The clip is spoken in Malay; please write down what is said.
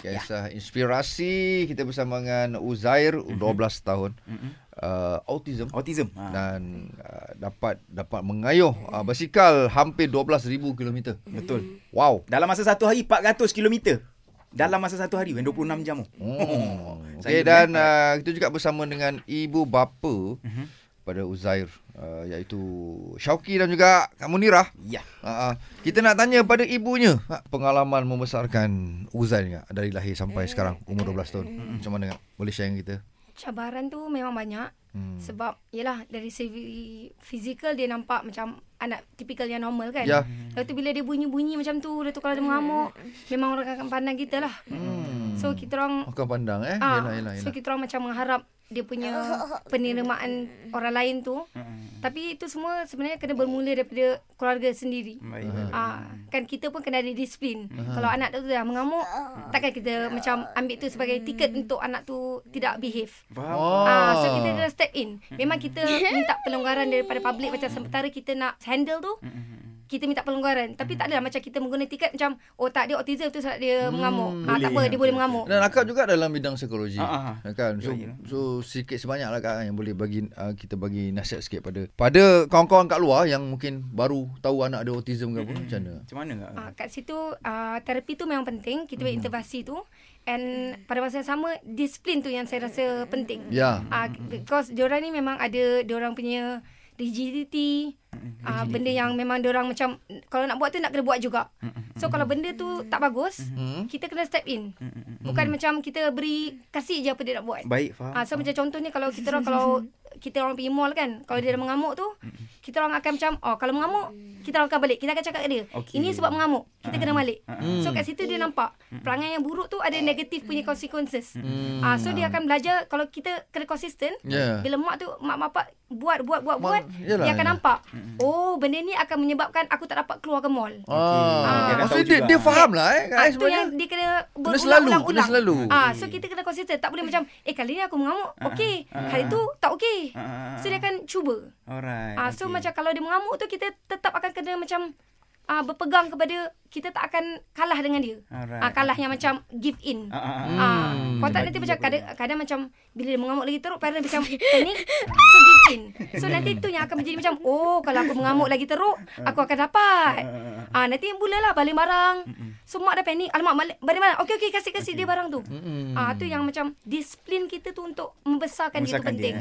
Kisah inspirasi kita bersama dengan Uzair 12 tahun. Uh, autism Autism. Ha. dan uh, dapat dapat mengayuh uh, basikal hampir 12,000 km. Betul. Wow. Dalam masa satu hari 400 km. Dalam masa satu hari 26 jam. Oh. Saya Okey dan uh, kita juga bersama dengan ibu bapa Mhm. Pada Uzair uh, iaitu Syauki dan juga Kak Munirah. Ya. Uh, uh, kita nak tanya pada ibunya uh, pengalaman membesarkan Uzair ni, uh, dari lahir sampai sekarang umur 12 tahun. Macam mana Kak? Boleh share dengan kita? Cabaran tu memang banyak Hmm. sebab yalah dari segi fizikal dia nampak macam anak tipikal yang normal kan. Ya. Lepas tu bila dia bunyi-bunyi macam tu, lepas tu kalau dia mengamuk, memang orang akan pandang kita lah. Hmm. So kita orang Akan pandang eh. ah, Yalah yalah so yalah. kita orang macam mengharap dia punya penerimaan orang lain tu. Tapi itu semua sebenarnya kena bermula daripada keluarga sendiri. Baik. Ah, kan kita pun kena ada disiplin. Kalau anak tu dah mengamuk, takkan kita macam ambil tu sebagai tiket untuk anak tu tidak behave. Oh. Ah, so kita kena step in. Memang kita minta pelonggaran daripada public macam sementara kita nak handle tu, kita minta pelonggaran. Tapi tak adalah macam kita menggunakan tiket macam oh tak dia autism tu sebab dia mengamuk. Ah, tak apa boleh. dia boleh mengamuk. Dan akak juga dalam bidang psikologi. Ah. Kan? So, Ya, ya. so sikit sebanyak lah kak yang boleh bagi uh, kita bagi nasihat sikit pada pada kawan-kawan kat luar yang mungkin baru tahu anak ada autism ke apa macam mana. Macam mana kak? Ah, kat situ ah, terapi tu memang penting. Kita buat intervensi tu and pada masa yang sama disiplin tu yang saya rasa penting. Ya. Ah because diorang ni memang ada diorang punya rigidity ah benda yang memang diorang macam kalau nak buat tu nak kena buat juga. So kalau benda tu tak bagus, kita kena step in. Bukan macam kita beri kasih je apa dia nak buat. Baik, faham. Ah so macam contohnya kalau kita orang kalau kita orang pergi mall kan, kalau dia dah mengamuk tu, kita orang akan macam oh kalau mengamuk, kita orang akan balik. Kita akan cakap dia, Okey. ini sebab mengamuk. Kita kena balik. Hmm. So kat situ dia nampak perangai yang buruk tu ada negatif punya consequences. Ah so dia akan belajar kalau kita kena konsisten. Ya. Bila mak tu mak bapak buat buat buat buat yalah, dia akan yalah. nampak. Oh benda ni akan menyebabkan aku tak dapat keluar ke mall. Ah, Dia akan maksudnya tahu dia, dia faham lah eh. Ah, Guys, itu yang dia kena berulang-ulang. kena selalu. Ah, so kita kena konsisten. Tak boleh macam, eh kali ni aku mengamuk, okey. Hari tu tak okey. Ah, ah, So dia akan cuba. Alright. Ah, so okay. macam kalau dia mengamuk tu kita tetap akan kena macam ah berpegang kepada kita tak akan kalah dengan dia. Alright. Ah kalah yang macam give in. Ah, ah, ah. Ah, Hmm. kau tak nanti macam kadang, kadang macam bila dia mengamuk lagi teruk parent macam panik so give in. So nanti tu yang akan menjadi macam oh kalau aku mengamuk lagi teruk aku akan dapat. Ah nanti mulalah balik barang. So mak dah panik. Alamak balik balik barang. Okey okey kasih kasih dia barang tu. Ah tu yang macam disiplin kita tu untuk membesarkan, dia tu Membesarkan dia, penting. eh.